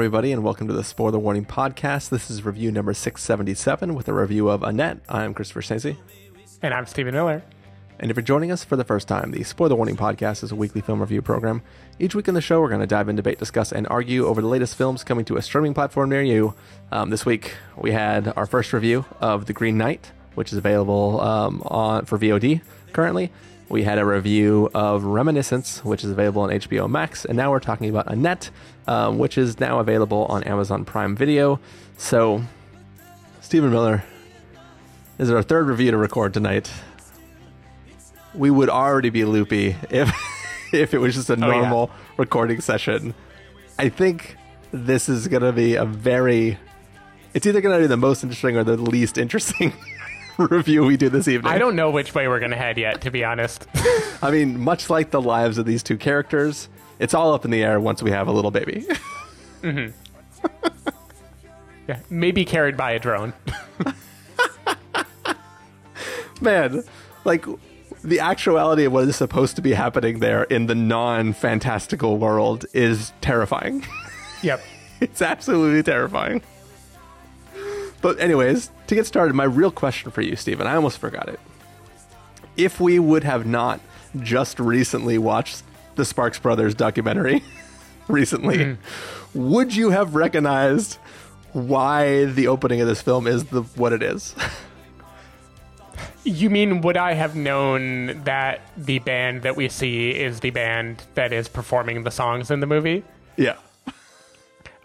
everybody, and welcome to the Spoiler Warning Podcast. This is review number 677 with a review of Annette. I'm Christopher Schnese. And I'm Stephen Miller. And if you're joining us for the first time, the Spoiler Warning Podcast is a weekly film review program. Each week in the show, we're going to dive in, debate, discuss, and argue over the latest films coming to a streaming platform near you. Um, this week, we had our first review of The Green Knight, which is available um, on for VOD currently. We had a review of Reminiscence, which is available on HBO Max, and now we're talking about Annette, um, which is now available on Amazon Prime Video. So, Stephen Miller is our third review to record tonight. We would already be loopy if if it was just a normal oh, yeah. recording session. I think this is going to be a very. It's either going to be the most interesting or the least interesting review we do this evening. I don't know which way we're going to head yet, to be honest. I mean, much like the lives of these two characters, it's all up in the air once we have a little baby. mm-hmm. yeah, maybe carried by a drone. Man, like the actuality of what is supposed to be happening there in the non-fantastical world is terrifying. Yep. it's absolutely terrifying. But anyways, to get started, my real question for you, Stephen, I almost forgot it. If we would have not just recently watched the Sparks Brothers documentary recently, mm-hmm. would you have recognized why the opening of this film is the what it is? You mean would I have known that the band that we see is the band that is performing the songs in the movie? Yeah.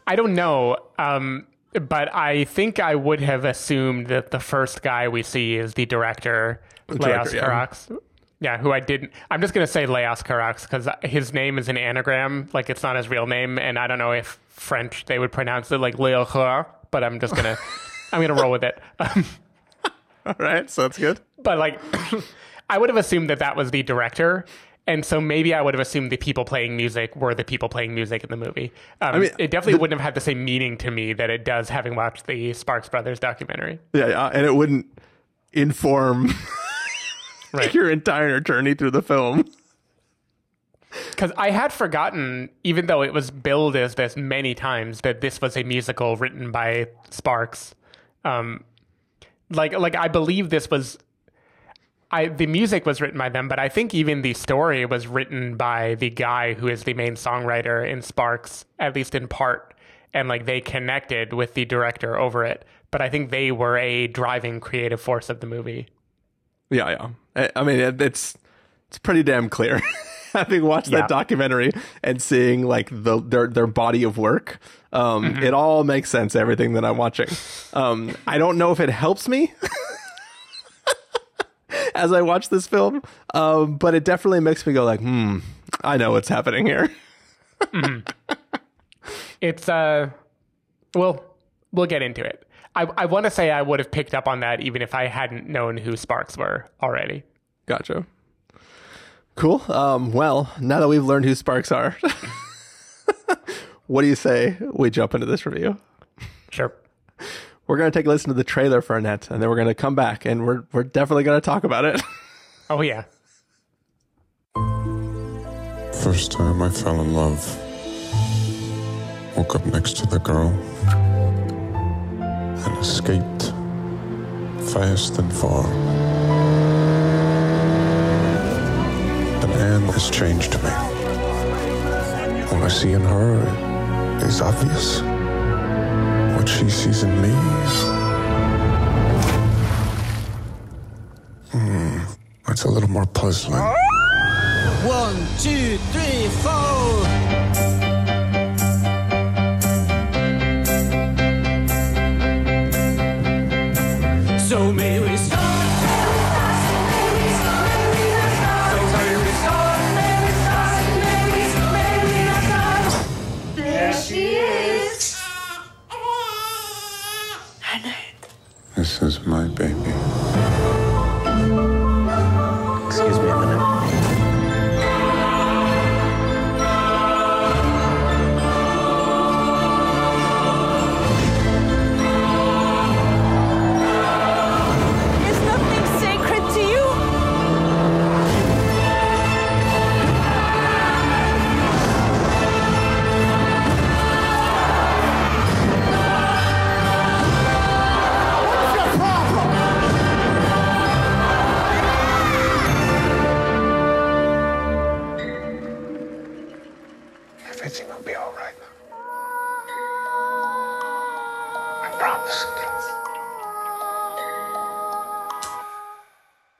I don't know. Um, but I think I would have assumed that the first guy we see is the director, Leos Carax. Yeah. yeah, who I didn't. I'm just gonna say Leos Carax because his name is an anagram, like it's not his real name, and I don't know if French they would pronounce it like Leo but I'm just gonna, I'm gonna roll with it. Um, All right, so that's good. But like, I would have assumed that that was the director, and so maybe I would have assumed the people playing music were the people playing music in the movie. Um, I mean, it definitely the, wouldn't have had the same meaning to me that it does having watched the Sparks Brothers documentary. Yeah, yeah and it wouldn't inform right. your entire journey through the film. Because I had forgotten, even though it was billed as this many times, that this was a musical written by Sparks. Um, like, like I believe this was I, the music was written by them, but I think even the story was written by the guy who is the main songwriter in Sparks, at least in part. And like they connected with the director over it. But I think they were a driving creative force of the movie. Yeah, yeah. I mean, it's it's pretty damn clear. Having watched yeah. that documentary and seeing like the their their body of work, um, mm-hmm. it all makes sense. Everything that I'm watching. Um, I don't know if it helps me. as I watch this film. Um, but it definitely makes me go like, hmm, I know what's happening here. mm-hmm. It's uh, well, we'll get into it. I I want to say I would have picked up on that even if I hadn't known who Sparks were already. Gotcha. Cool. Um, well, now that we've learned who Sparks are, what do you say we jump into this review? Sure we're going to take a listen to the trailer for Annette, and then we're going to come back, and we're we're definitely going to talk about it. oh yeah. First time I fell in love. Woke up next to the girl and escaped fast and far. But Anne has changed me. What I see in her is obvious what she sees in me. Hmm, that's a little more puzzling. One, two, three, four.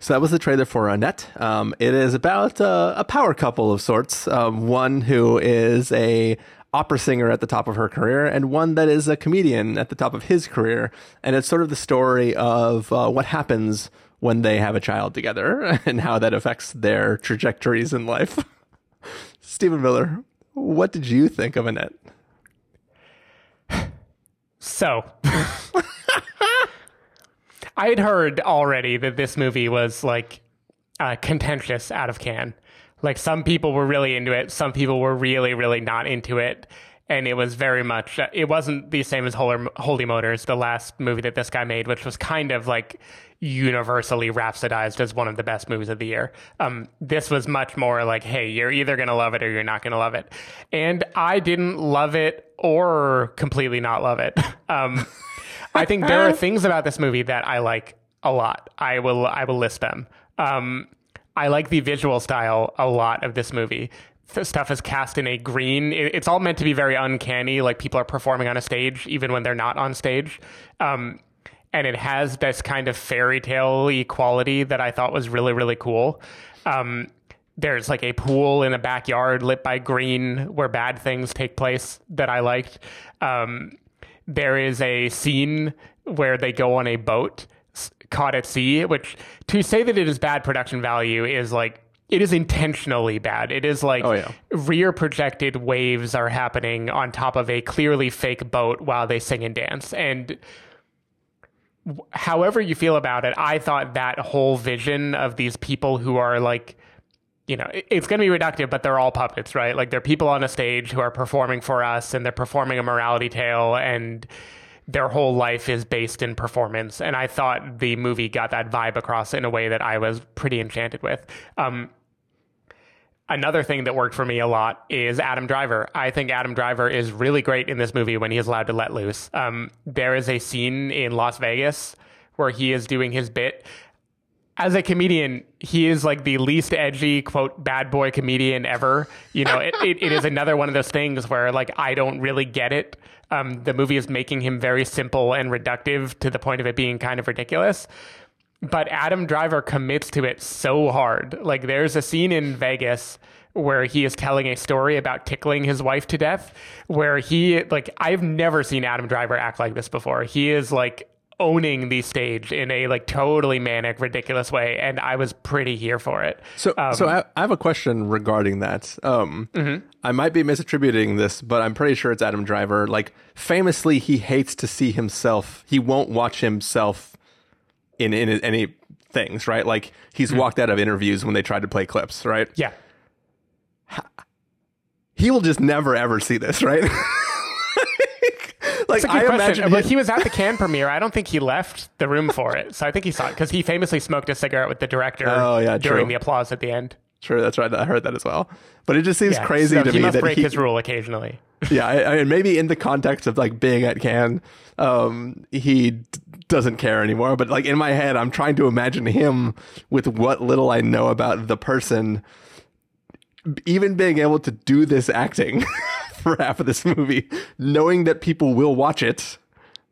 So that was the trailer for Annette. Um, it is about uh, a power couple of sorts. Um, one who is a opera singer at the top of her career, and one that is a comedian at the top of his career. And it's sort of the story of uh, what happens when they have a child together and how that affects their trajectories in life. Stephen Miller, what did you think of Annette? So, I had heard already that this movie was like uh, contentious out of Cannes. Like some people were really into it, some people were really, really not into it, and it was very much. Uh, it wasn't the same as Holy, Motors, the last movie that this guy made, which was kind of like universally rhapsodized as one of the best movies of the year. Um, this was much more like, hey, you're either gonna love it or you're not gonna love it, and I didn't love it or completely not love it. Um, I think there are things about this movie that I like a lot. I will I will list them. Um, I like the visual style a lot of this movie. The stuff is cast in a green. It's all meant to be very uncanny, like people are performing on a stage, even when they're not on stage. Um, and it has this kind of fairy tale quality that I thought was really, really cool. Um, there's like a pool in a backyard lit by green where bad things take place that I liked. Um, there is a scene where they go on a boat caught at sea, which to say that it is bad production value is like it is intentionally bad. It is like Oh, yeah. rear projected waves are happening on top of a clearly fake boat while they sing and dance. And however you feel about it, I thought that whole vision of these people who are like you know, it's going to be reductive, but they're all puppets, right? Like they're people on a stage who are performing for us and they're performing a morality tale and their whole life is based in performance. And I thought the movie got that vibe across in a way that I was pretty enchanted with. Um, another thing that worked for me a lot is Adam Driver. I think Adam Driver is really great in this movie when he is allowed to let loose. Um, there is a scene in Las Vegas where he is doing his bit as a comedian, he is like the least edgy, quote, bad boy comedian ever. You know, it, it, it is another one of those things where like I don't really get it. Um, the movie is making him very simple and reductive to the point of it being kind of ridiculous. But Adam Driver commits to it so hard. Like there's a scene in Vegas where he is telling a story about tickling his wife to death where he like I've never seen Adam Driver act like this before. He is like owning the stage in a like totally manic ridiculous way and I was pretty here for it. So, so um, I, I have a question regarding that. Um, mm-hmm. I might be misattributing this, but I'm pretty sure it's Adam Driver. Like, famously, he hates to see himself. He won't watch himself in in any things, right? Like, he's mm-hmm. walked out of interviews when they tried to play clips, right? Yeah. He will just never ever see this, right? like, That's a good I question. imagine. But he was at the Cannes premiere. I don't think he left the room for it. So I think he saw it because he famously smoked a cigarette with the director Oh, yeah, during true. the applause at the end. Sure, that's right. I heard that as well. But it just seems Yeah, crazy so to he me must that break he, his rule occasionally. yeah, I, I mean, maybe in the context of like being at Cannes, um, he d- doesn't care anymore. But like in my head, I'm trying to imagine him with what little I know about the person, even being able to do this acting for half of this movie, knowing that people will watch it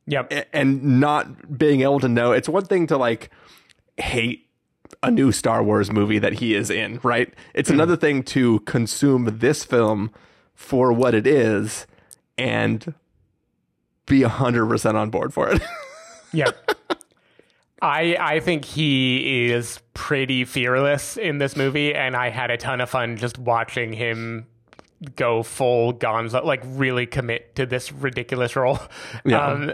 Yep. and not being able to know. It's one thing to like hate a new Star Wars movie that he is in, right? It's mm-hmm. another thing to consume this film for what it is and be 100% on board for it. Yep. I I think he is pretty fearless in this movie, and I had a ton of fun just watching him go full Gonzo, like really commit to this ridiculous role. Yeah. Um,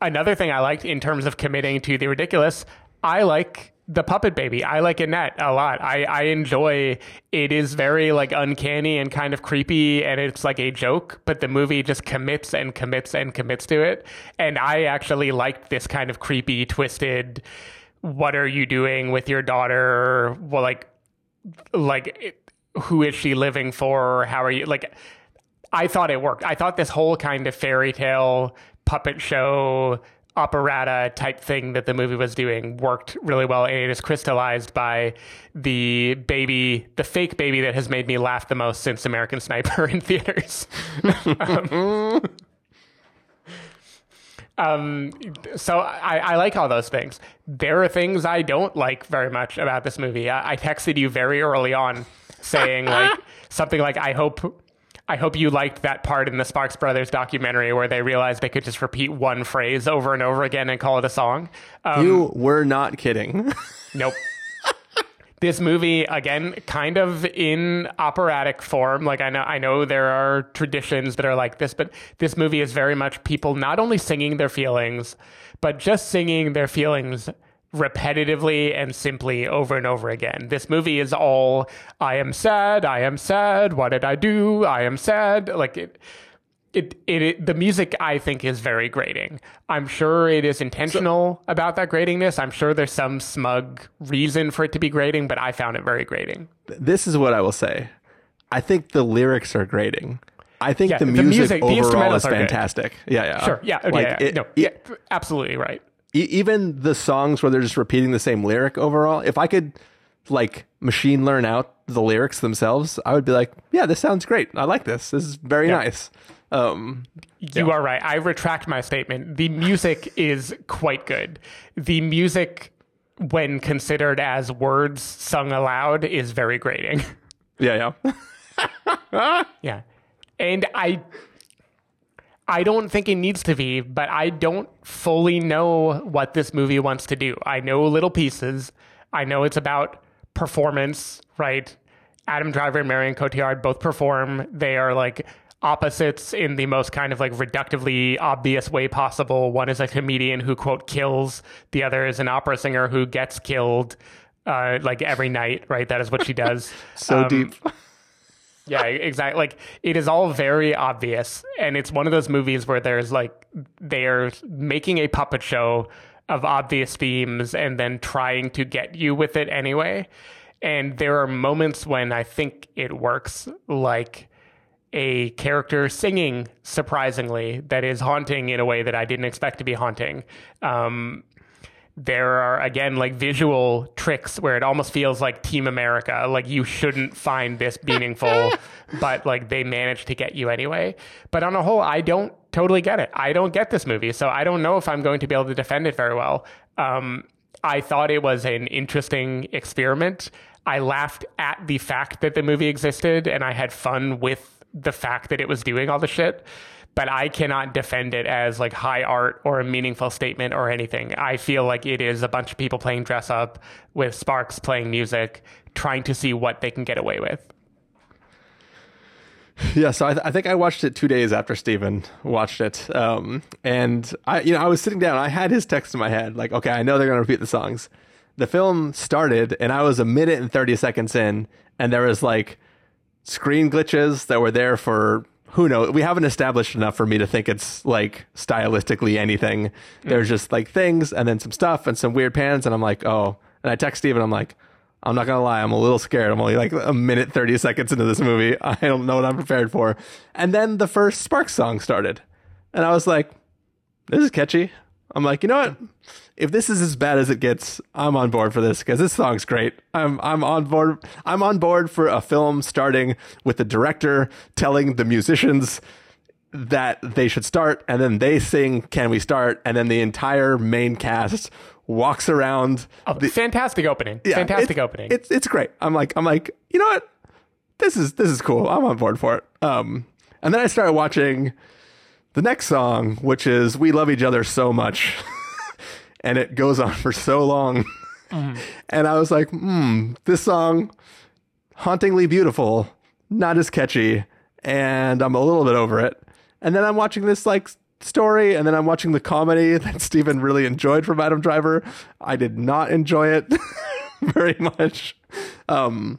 another thing I liked in terms of committing to the ridiculous, I like the puppet baby. I like Annette a lot. I, I enjoy it is very like uncanny and kind of creepy and it's like a joke, but the movie just commits and commits and commits to it. And I actually liked this kind of creepy, twisted what are you doing with your daughter? Well like like who is she living for? How are you like I thought it worked. I thought this whole kind of fairy tale puppet show operetta type thing that the movie was doing worked really well and it is crystallized by the baby the fake baby that has made me laugh the most since american sniper in theaters um, Um, so I, I like all those things. There are things I don't like very much about this movie. I, I texted you very early on saying like something like, I hope I hope you liked that part in the Sparks Brothers documentary where they realized they could just repeat one phrase over and over again and call it a song. Um, you were not kidding. Nope. this movie again kind of in operatic form like i know i know there are traditions that are like this but this movie is very much people not only singing their feelings but just singing their feelings repetitively and simply over and over again. This movie is all I am sad, I am sad, what did I do? I am sad. Like it it, it, it the music I think is very grating. I'm sure it is intentional about that gratingness. I'm sure there's some smug reason for it to be grating, but I found it very grating. this is what I will say. I think the lyrics are grating. I think Yeah, the the music, music- the overall instrumentals is are good. fantastic. Yeah, yeah. Sure. Yeah. Like, yeah. yeah. it- no. yeah. Absolutely right. E- even the songs where they're just repeating the same lyric overall, if I could like machine learn out the lyrics themselves, I would be like, yeah, this sounds great. I like this. This is very Yeah. nice. Um, You are right. I retract my statement. The music is quite good. The music, when considered as words sung aloud, is very grating. yeah, yeah. Yeah. And I I don't think it needs to be, but I don't fully know what this movie wants to do. I know little pieces. I know it's about performance, right? Adam Driver and Marion Cotillard both perform. They are like opposites in the most kind of like reductively obvious way possible. One is a comedian who quote kills, the other is an opera singer who gets killed uh, like every night, right? That is what she does. So Um, deep. Yeah, exactly. Like it is all very obvious, and it's one of those movies where there's like they're making a puppet show of obvious themes and then trying to get you with it anyway. And there are moments when I think it works, like a character singing surprisingly that is haunting in a way that I didn't expect to be haunting. Um, there are again like visual tricks where it almost feels like Team America. Like you shouldn't find this meaningful, but like they manage to get you anyway. But on a whole, I don't totally get it. I don't get this movie, so I don't know if I'm going to be able to defend it very well. Um, I thought it was an interesting experiment. I laughed at the fact that the movie existed, and I had fun with the fact that it was doing all the shit but I cannot defend it as like high art or a meaningful statement or anything. I feel like it is a bunch of people playing dress up with Sparks playing music, trying to see what they can get away with. Yeah, so I, th- I think I watched it two days after Steven watched it, um, and I, you know, I was sitting down. I had his text in my head, like, okay, I know they're to repeat the songs. The film started, and I was a minute and thirty seconds in, and there was like screen glitches that were there for who knows. We haven't established enough for me to think it's like stylistically anything. There's mm. just like things, and then some stuff, and some weird pans, and I'm like, oh. And I text Steven, and I'm like, I'm not gonna lie, I'm a little scared. I'm only like a minute thirty seconds into this movie. I don't know what I'm prepared for. And then the first Sparks song started, and I was like, "This is catchy." I'm like, you know what? If this is as bad as it gets, I'm on board for this because this song's great. I'm I'm on board. I'm on board for a film starting with the director telling the musicians that they should start, and then they sing "Can We Start?" and then the entire main cast walks around Oh, the, fantastic opening! yeah, fantastic it's- opening. It's it's great. I'm like I'm like you know what, this is this is cool. I'm on board for it. Um, and then I started watching the next song, which is "We Love Each Other So Much," and it goes on for so long. And I was like, hmm, this song, hauntingly beautiful, not as catchy, and I'm a little bit over it. And then I'm watching this like story, and then I'm watching the comedy that Steven really enjoyed from Adam Driver. I did not enjoy it very much. Um,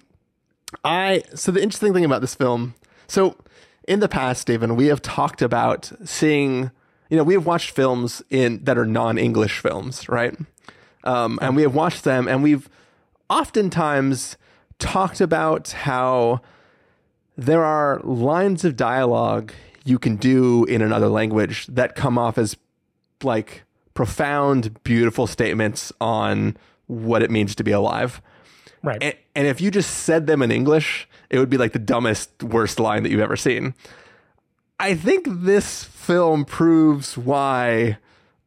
I so the interesting thing about this film, so in the past, Stephen, we have talked about seeing, you know, we have watched films in that are non-English films, right? Um, and we have watched them, and we've oftentimes talked about how there are lines of dialogue you can do in another language that come off as like profound, beautiful statements on what it means to be alive. right. And, and if you just said them in English, it would be like the dumbest, worst line that you've ever seen. I think this film proves why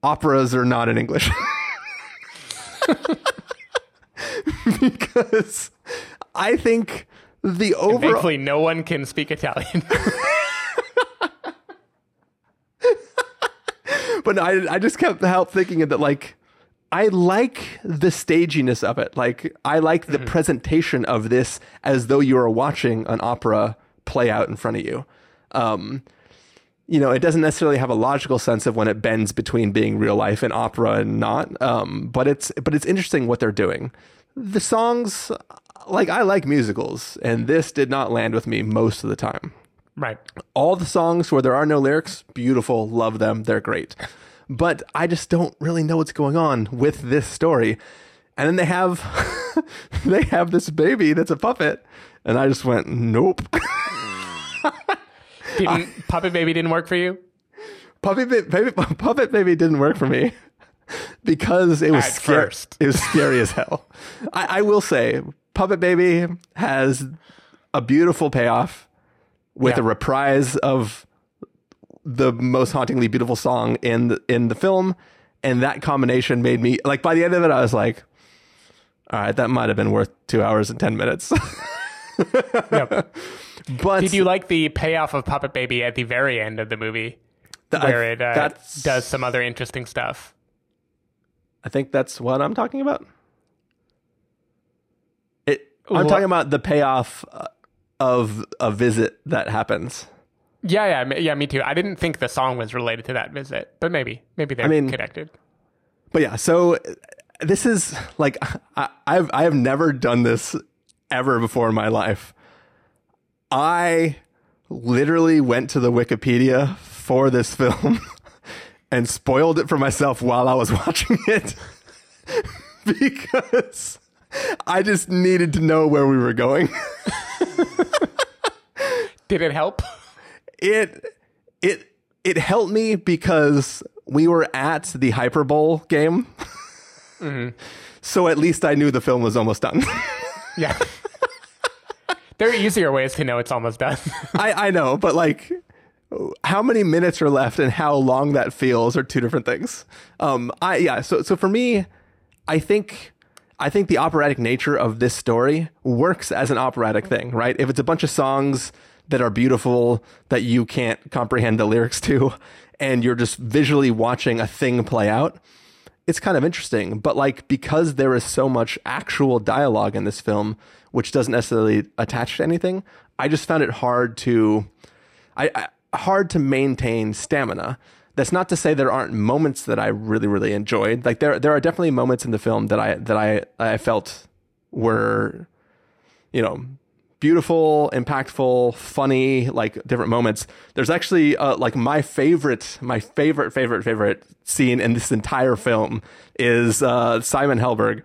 operas are not in English. because I think the overall Thankfully, no one can speak Italian. but I I just kept help thinking that like I like the staginess of it. Like I like the presentation of this as though you are watching an opera play out in front of you. Um, you know, it doesn't necessarily have a logical sense of when it bends between being real life and opera and not. Um, but it's but it's interesting what they're doing. The songs, like I like musicals, and this did not land with me most of the time right. all the songs where there are no lyrics, beautiful, love them, they're great. But I just don't really know what's going on with this story. And then they have they have this baby that's a puppet, and I just went, nope. Didn't, Puppet Baby didn't work for you? Puppet Ba- baby, puppet baby didn't work for me because it was At scary. first. It was scary as hell. I, I will say, Puppet Baby has a beautiful payoff with Yeah. a reprise of the most hauntingly beautiful song in the, in the film, and that combination made me like. By the end of it, I was like, "All right, that might have been worth two hours and ten minutes." Yep. But Did you like the payoff of Puppet Baby at the very end of the movie, th- I- where it uh, does some other interesting stuff? I think that's what I'm talking about. It. I'm What- talking about the payoff uh, of a visit that happens. Yeah, yeah, yeah. Me too. I didn't think the song was related to that visit, but maybe, maybe they're mean- connected. But yeah, so this is like I, I've I have never done this ever before in my life. I literally went to the Wikipedia for this film and spoiled it for myself while I was watching it because I just needed to know where we were going. Did it help? it it it helped me because we were at the Hyperbowl game. Mm-hmm. So at least I knew the film was almost done. Yeah. There are easier ways to know it's almost done. I, I know, but like how many minutes are left and how long that feels are two different things. Um I yeah, so so for me, I think I think the operatic nature of this story works as an operatic thing, right? If it's a bunch of songs that are beautiful that you can't comprehend the lyrics to and you're just visually watching a thing play out, it's kind of interesting. But like because there is so much actual dialogue in this film, which doesn't necessarily attach to anything, I just found it hard to I, I hard to maintain stamina. That's not to say there aren't moments that I really really enjoyed. Like there there are definitely moments in the film that I that I I felt were you know beautiful, impactful, funny, like different moments. There's actually uh, like my favorite, my favorite, favorite, favorite scene in this entire film is uh, Simon Helberg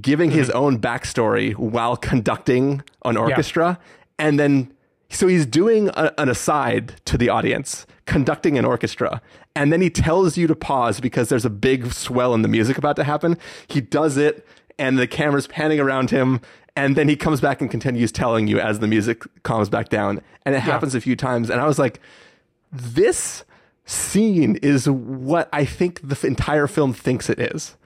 giving his own backstory while conducting an orchestra, and then so he's doing a, an aside to the audience, conducting an orchestra, and then he tells you to pause because there's a big swell in the music about to happen. He does it, and the camera's panning around him, and then he comes back and continues telling you as the music calms back down, and it happens a few times, and I was like, this scene is what I think the entire film thinks it is.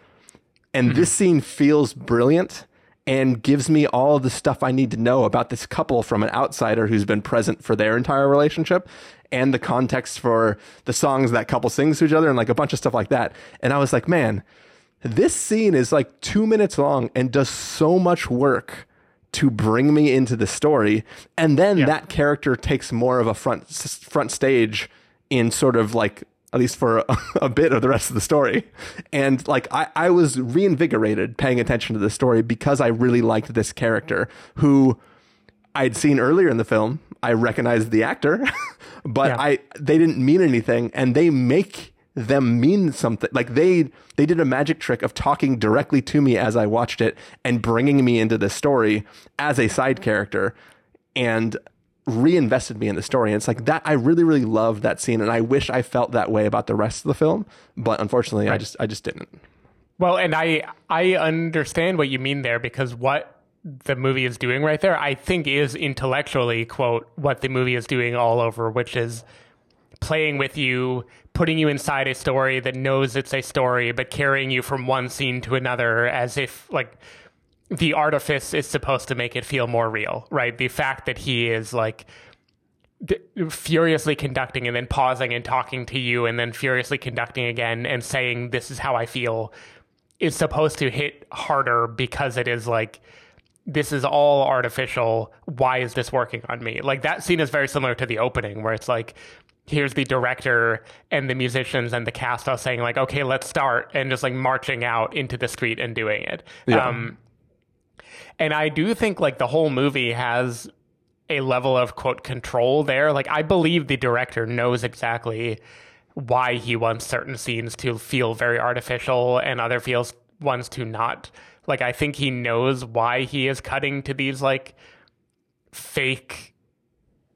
And this hmm. scene feels brilliant and gives me all the stuff I need to know about this couple from an outsider who's been present for their entire relationship and the context for the songs that couple sings to each other and like a bunch of stuff like that. And I was like, man, this scene is like two minutes long and does so much work to bring me into the story. And then that character takes more of a front front stage in sort of like at least for a, a bit of the rest of the story. And like I, I was reinvigorated paying attention to the story because I really liked this character who I'd seen earlier in the film. I recognized the actor, but Yeah. I they didn't mean anything and they make them mean something. Like they they did a magic trick of talking directly to me as I watched it and bringing me into the story as a side character and reinvested me in the story. And it's like that I really really loved that scene and I wish I felt that way about the rest of the film, but unfortunately I just I just didn't. Well, and I I understand what you mean there because what the movie is doing right there, I think is intellectually quote what the movie is doing all over, which is playing with you, putting you inside a story that knows it's a story, but carrying you from one scene to another as if like the artifice is supposed to make it feel more real, right? The fact that he is like furiously conducting and then pausing and talking to you and then furiously conducting again and saying this is how I feel is supposed to hit harder because it is like this is all artificial. Why is this working on me? Like that scene is very similar to the opening where it's like here's the director and the musicians and the cast all saying like okay let's start and just like marching out into the street and doing it. Yeah. um and i do think like the whole movie has a level of quote control there. Like i believe the director knows exactly why he wants certain scenes to feel very artificial and other feels ones to not. Like i think he knows why he is cutting to these like fake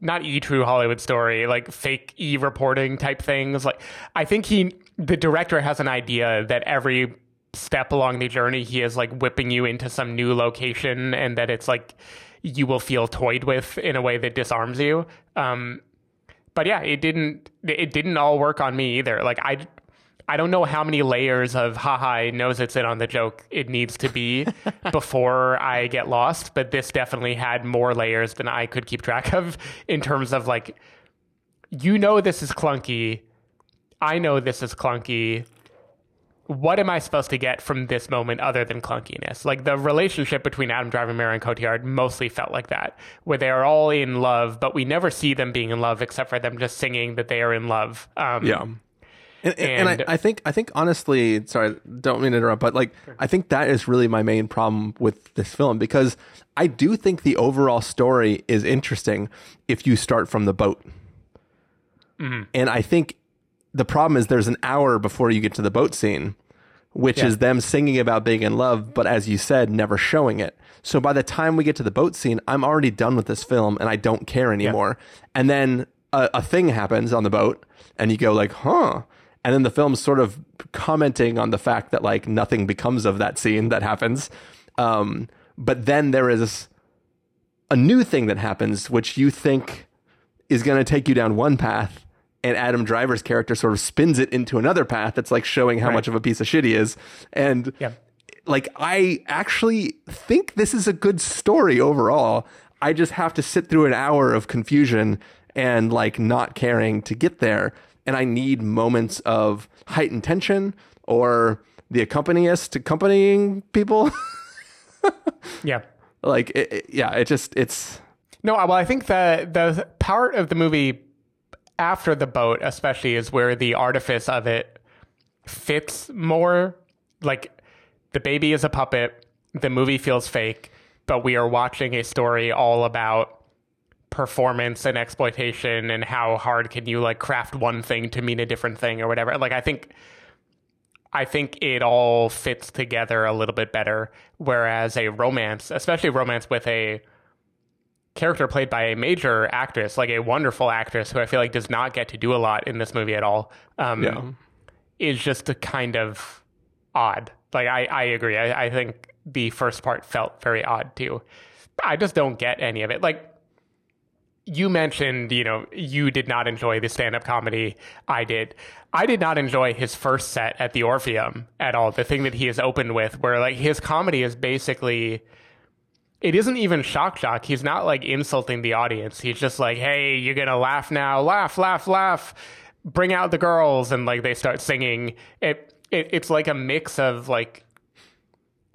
not e true Hollywood story, like fake e reporting type things. Like I think he the director has an idea that every step along the journey he is like whipping you into some new location and that it's like you will feel toyed with in a way that disarms you. Um but yeah, it didn't it didn't all work on me either. Like I I don't know how many layers of haha it knows it's in on the joke it needs to be before I get lost, but this definitely had more layers than I could keep track of in terms of like you know this is clunky. I know this is clunky. What am I supposed to get from this moment other than clunkiness? Like the relationship between Adam Driver, Marion Cotillard mostly felt like that, where they are all in love, but we never see them being in love except for them just singing that they are in love. Um, Yeah. And, and, And- I, I think I think honestly, sorry, don't mean to interrupt, but like I think that is really my main problem with this film because I do think the overall story is interesting if you start from the boat. Mm-hmm. And I think the problem is there's an hour before you get to the boat scene, which Yeah. is them singing about being in love, but as you said, never showing it. So by the time we get to the boat scene, I'm already done with this film and I don't care anymore. And then a, a thing happens on the boat and you go like, huh. And then the film's sort of commenting on the fact that like nothing becomes of that scene that happens. Um, but then there is a new thing that happens, which you think is going to take you down one path, and Adam Driver's character sort of spins it into another path that's like showing how Right. much of a piece of shit he is. And Yeah. like, I actually think this is a good story overall. I just have to sit through an hour of confusion and like not caring to get there. And I need moments of heightened tension or the accompanist accompanying people. Yeah. like, it, it- yeah, it just, it's, No, well, I think the the part of the movie after the boat, especially, is where the artifice of it fits more. Like the baby is a puppet, the movie feels fake, but we are watching a story all about performance and exploitation and how hard can you like craft one thing to mean a different thing or whatever. Like I think I think it all fits together a little bit better. Whereas a romance, especially romance with a character played by a major actress, like a wonderful actress who I feel like does not get to do a lot in this movie at all, um, Yeah. is just a kind of odd. Like I, I agree. I, I think the first part felt very odd too. I just don't get any of it. Like you mentioned, you know, you did not enjoy the stand-up comedy. I did. I did not enjoy his first set at the Orpheum at all. The thing that he has opened with, where like his comedy is basically, it isn't even shock jock. He's not like insulting the audience. He's just like, "Hey, you're gonna laugh now. Laugh, laugh, laugh. Bring out the girls." And like they start singing. It, it it's like a mix of like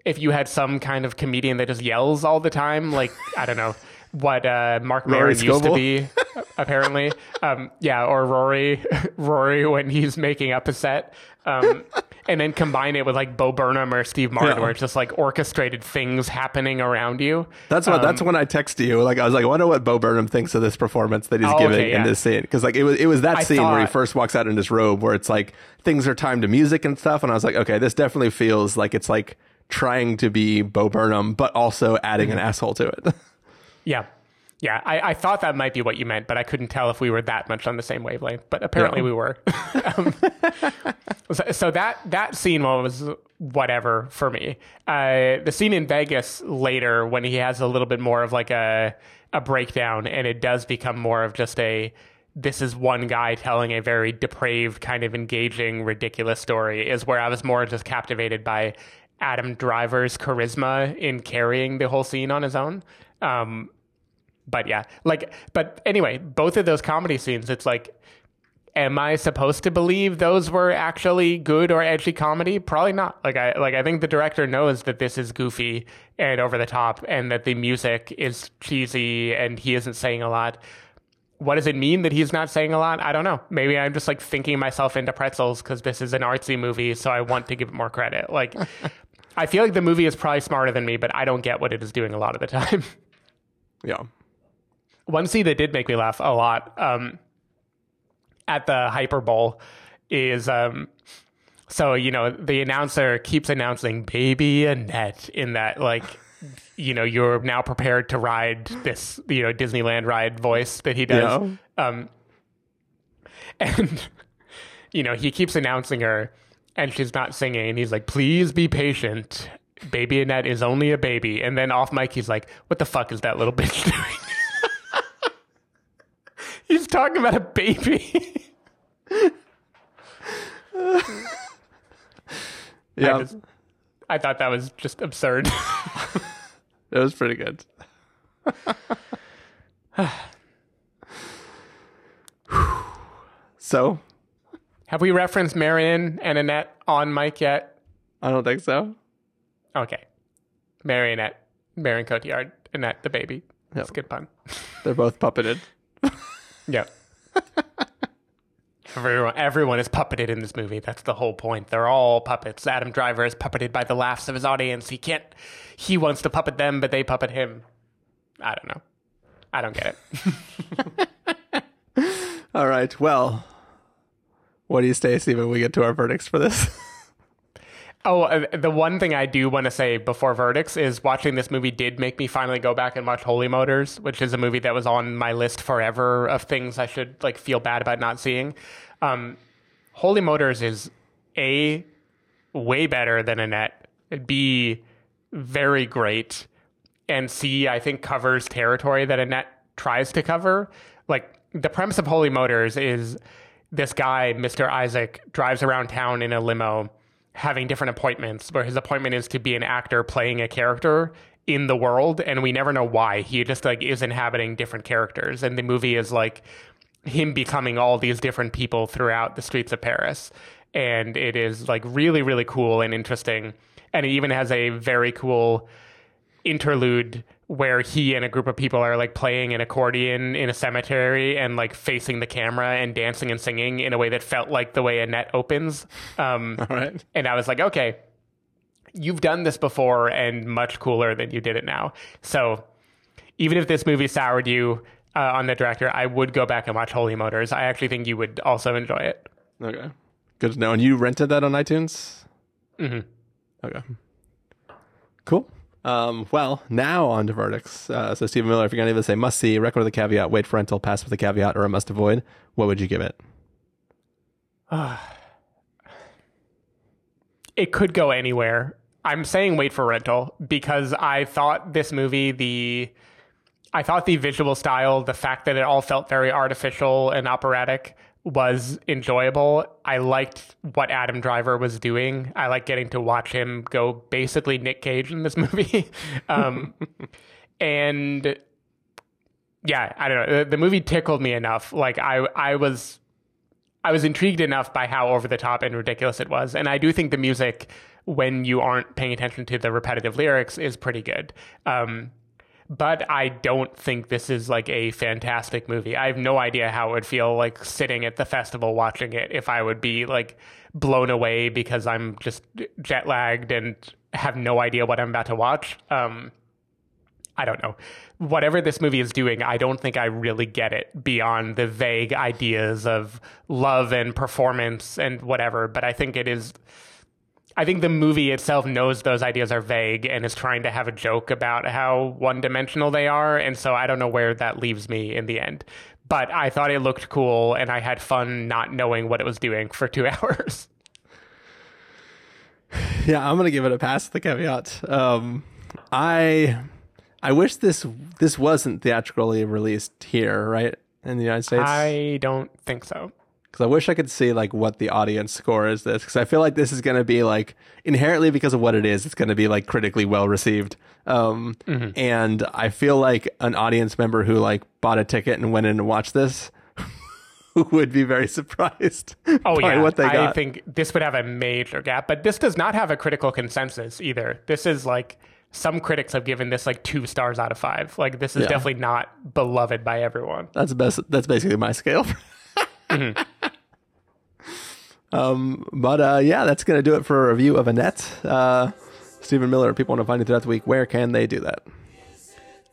if you had some kind of comedian that just yells all the time, like I don't know what uh, Marc Maron used to be, apparently. Um, yeah, or Rory, Rory when he's making up a set, um, and then combine it with like Bo Burnham or Steve Martin, Yeah. where it's just like orchestrated things happening around you. That's what. that's when I texted you. Like I was like, I wonder what Bo Burnham thinks of this performance that he's Oh, giving okay, in this scene. Because like it was, it was that I scene where he first walks out in his robe, where it's like things are timed to music and stuff. And I was like, okay, this definitely feels like it's like trying to be Bo Burnham, but also adding Mm-hmm. an asshole to it. Yeah. Yeah, I, I thought that might be what you meant, but I couldn't tell if we were that much on the same wavelength. But apparently we were. um, so, so that that scene was whatever for me. Uh, the scene in Vegas later, when he has a little bit more of like a a breakdown, and it does become more of just a this is one guy telling a very depraved, kind of engaging, ridiculous story, is where I was more just captivated by Adam Driver's charisma in carrying the whole scene on his own. Um, but yeah, like, but anyway, both of those comedy scenes, it's like, am I supposed to believe those were actually good or edgy comedy? Probably not. Like I like I think the director knows that this is goofy and over the top and that the music is cheesy and he isn't saying a lot. What does it mean that he's not saying a lot? I don't know. Maybe I'm just like thinking myself into pretzels because this is an artsy movie, so I want to give it more credit. Like, I feel like the movie is probably smarter than me, but I don't get what it is doing a lot of the time. Yeah. One scene that did make me laugh a lot um, at the Hyper Bowl is um, so you know the announcer keeps announcing "Baby Annette" in that like you know you're now prepared to ride this you know Disneyland ride voice that he does. Um, and you know he keeps announcing her, and she's not singing. And he's like, "Please be patient." Baby Annette is only a baby, and then off mic he's like, "What the fuck is that little bitch doing?" He's talking about a baby. Yeah. I, just- I thought that was just absurd. It was pretty good. so, Have we referenced Marion and Annette on mic yet? I don't think so. Okay. Marionette, Marion Cotillard, Annette the baby. That's a good pun. They're both puppeted. Yep. everyone, everyone is puppeted in this movie. That's the whole point. They're all puppets. Adam Driver is puppeted by the laughs of his audience. He can't. He wants to puppet them, but they puppet him. I don't know. I don't get it. All right. Well, what do you say, Steve, when we get to our verdicts for this? Oh, uh, the one thing I do want to say before verdicts is watching this movie did make me finally go back and watch Holy Motors, which is a movie that was on my list forever of things I should like feel bad about not seeing. Um, Holy Motors is a way better than Annette. B very great, and C I think covers territory that Annette tries to cover. Like the premise of Holy Motors is this guy, Mr. Isaac, drives around town in a limo having different appointments where his appointment is to be an actor playing a character in the world and we never know why. He just like is inhabiting different characters and the movie is like him becoming all these different people throughout the streets of Paris. And it is like really really cool and interesting. And it even has a very cool interlude where he and a group of people are like playing an accordion in a cemetery and like facing the camera and dancing and singing in a way that felt like the way Annette opens. Um, All right. and I was like, okay, you've done this before and much cooler than you did it now. So even if this movie soured you uh, on the director, I would go back and watch Holy Motors. I actually think you would also enjoy it. Okay. Good to know. And you rented that on iTunes? hmm Okay. Cool. Um, well, now on to verdicts. Uh, so, Stephen Miller, if you're going to either say must see, record with a caveat, wait for rental, pass with a caveat, or a must avoid, what would you give it? it could go anywhere. I'm saying wait for rental because I thought this movie the I thought the visual style, the fact that it all felt very artificial and operatic was enjoyable. I liked what Adam Driver was doing. I like getting to watch him go basically Nick Cage in this movie. um, and yeah, I don't know. The, the movie tickled me enough. Like I I was I was intrigued enough by how over the top and ridiculous it was. And I do think the music, when you aren't paying attention to the repetitive lyrics, is pretty good. Um, but I don't think this is like a fantastic movie. I have no idea how it would feel like sitting at the festival watching it if I would be like blown away because I'm just jet lagged and have no idea what I'm about to watch. Um, I don't know. Whatever this movie is doing, I don't think I really get it beyond the vague ideas of love and performance and whatever. But I think it is. I think the movie itself knows those ideas are vague and is trying to have a joke about how one dimensional they are. And so I don't know where that leaves me in the end. But I thought it looked cool and I had fun not knowing what it was doing for two hours. Yeah, I'm gonna give it a pass. The caveat. Um, I I wish this this wasn't theatrically released here, right? in the United States? I don't think so. Because I wish I could see like what the audience score is this. Because I feel like this is going to be like inherently because of what it is, it's going to be like critically well received. Um, and I feel like an audience member who like bought a ticket and went in and watched this would be very surprised. Oh by yeah, what they got. I think this would have a major gap, but this does not have a critical consensus either. This is like some critics have given this like two stars out of five. Like this is Yeah. definitely not beloved by everyone. That's best. That's basically my scale. um, but uh, yeah, that's gonna do it for a review of Annette. Uh, Stephen Miller. If people want to find you throughout the week. Where can they do that?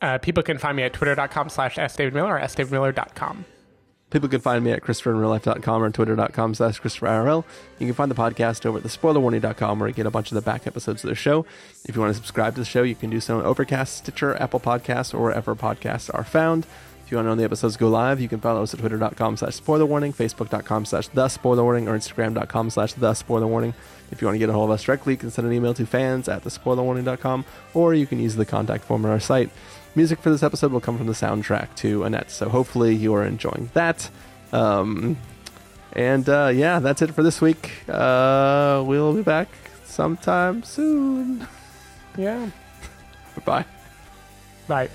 Uh, people can find me at twitter.com slash sdavidmiller or sdavidmiller.com. People can find me at ChristopherInRealLife.com or twitter.com slash ChristopherIRL. You can find the podcast over at thespoilerwarning.com where you get a bunch of the back episodes of the show. If you want to subscribe to the show, you can do so on Overcast, Stitcher, Apple Podcasts, or wherever podcasts are found. If you want to know when the episodes go live, you can follow us at twitter.com slash spoilerwarning, facebook.com slash the spoiler warning, or instagram.com slash the spoiler warning. If you want to get a hold of us directly, you can send an email to fans at thespoilerwarning.com, or you can use the contact form on our site. Music for this episode will come from the soundtrack to Annette, so hopefully you are enjoying that. Um, and uh, yeah, that's it for this week. Uh, we'll be back sometime soon. Yeah. Bye. Bye.